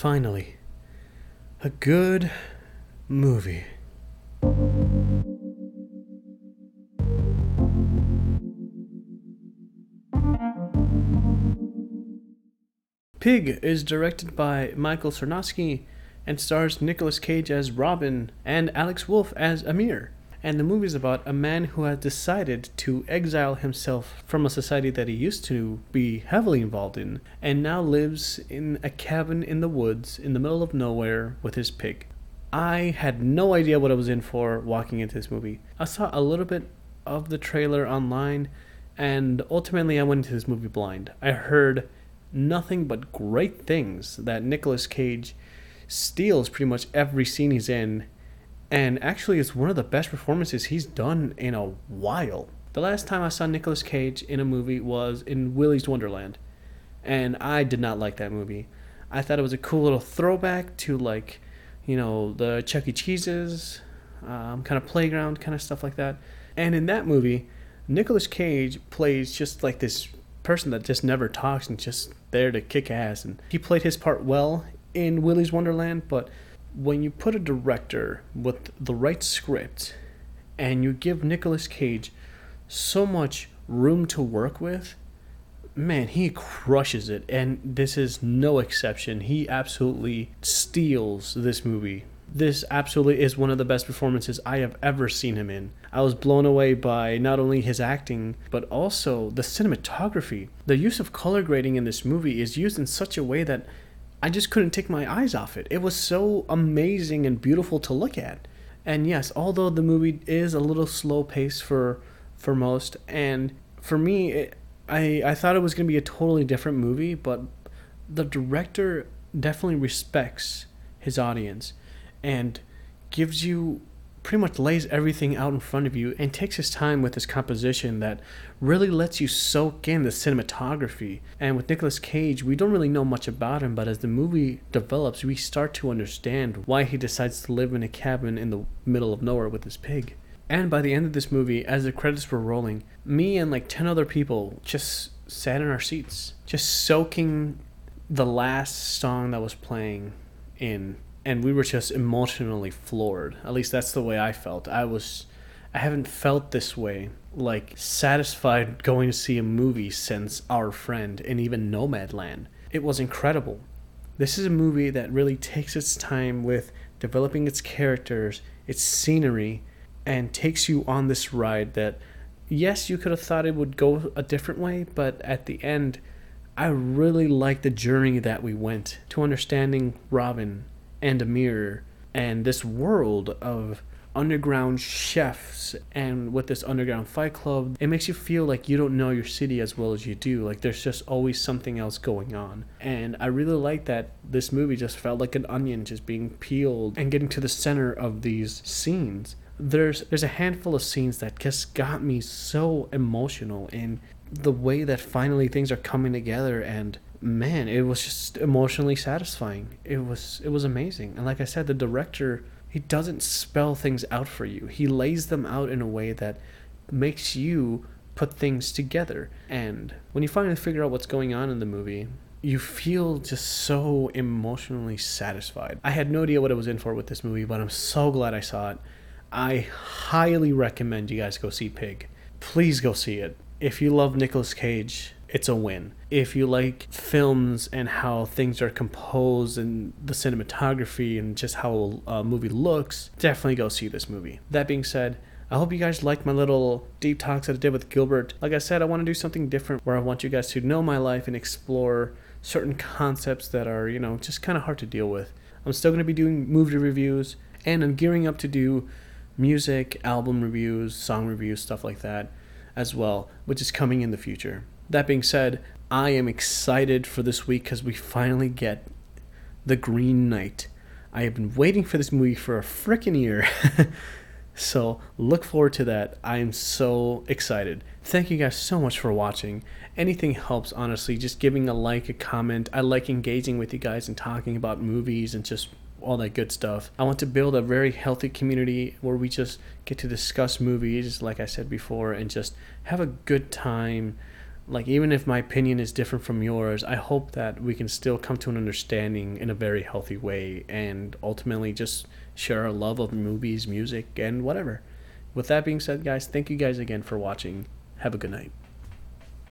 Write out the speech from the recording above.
finally, a good movie. Pig is directed by Michael Sarnoski and stars Nicolas Cage as Robin and Alex Wolff as Amir. And the movie is about a man who has decided to exile himself from a society that he used to be heavily involved in and now lives in a cabin in the woods in the middle of nowhere with his pig. I had no idea what I was in for walking into this movie. I saw a little bit of the trailer online and ultimately I went into this movie blind. I heard nothing but great things that Nicolas Cage steals pretty much every scene he's in and actually it's one of the best performances he's done in a while. The last time I saw Nicolas Cage in a movie was in Willy's Wonderland and I did not like that movie. I thought it was a cool little throwback to like, you know, the Chuck E. Cheese's um, kind of playground kind of stuff like that. And in that movie, Nicolas Cage plays just like this person that just never talks and just there to kick ass. And he played his part well in Willy's Wonderland, but when you put a director with the right script and you give Nicolas Cage so much room to work with, man, he crushes it. And this is no exception. He absolutely steals this movie. This absolutely is one of the best performances I have ever seen him in. I was blown away by not only his acting, but also the cinematography. The use of color grading in this movie is used in such a way that I just couldn't take my eyes off it. It was so amazing and beautiful to look at. And yes, although the movie is a little slow paced for for most, and for me, it, I I thought it was gonna be a totally different movie, but the director definitely respects his audience and gives you pretty much lays everything out in front of you and takes his time with his composition that really lets you soak in the cinematography. And with Nicolas Cage, we don't really know much about him, but as the movie develops, we start to understand why he decides to live in a cabin in the middle of nowhere with his pig. And by the end of this movie, as the credits were rolling, me and like 10 other people just sat in our seats, just soaking the last song that was playing in and we were just emotionally floored. At least that's the way I felt. I was I haven't felt this way like satisfied going to see a movie since Our Friend and even Nomadland. It was incredible. This is a movie that really takes its time with developing its characters, its scenery, and takes you on this ride that yes, you could have thought it would go a different way, but at the end I really like the journey that we went to understanding Robin and Amir and this world of underground chefs and with this underground fight club it makes you feel like you don't know your city as well as you do like there's just always something else going on. And i really like that this movie just felt like an onion just being peeled and getting to the center of these scenes. There's there's a handful of scenes that just got me so emotional in the way that finally things are coming together and man, it was just emotionally satisfying. It was it was amazing. And like I said, the director he doesn't spell things out for you. He lays them out in a way that makes you put things together. And when you finally figure out what's going on in the movie, you feel just so emotionally satisfied. I had no idea what I was in for with this movie, but I'm so glad I saw it. I highly recommend you guys go see Pig. Please go see it. If you love Nicolas Cage, it's a win. If you like films and how things are composed and the cinematography and just how a movie looks, definitely go see this movie. That being said, I hope you guys liked my little deep talks that I did with Gilbert. Like I said, I want to do something different where I want you guys to know my life and explore certain concepts that are, you know, just kind of hard to deal with. I'm still going to be doing movie reviews and I'm gearing up to do music, album reviews, song reviews, stuff like that as well, which is coming in the future. That being said, I am excited for this week because we finally get The Green Knight. I have been waiting for this movie for a freaking year. so look forward to that. I am so excited. Thank you guys so much for watching. Anything helps, honestly. Just giving a like, a comment. I like engaging with you guys and talking about movies and just all that good stuff. I want to build a very healthy community where we just get to discuss movies, like I said before, and just have a good time like even if my opinion is different from yours, I hope that we can still come to an understanding in a very healthy way and ultimately just share our love of movies, music, and whatever. With that being said, guys, thank you guys again for watching. Have a good night.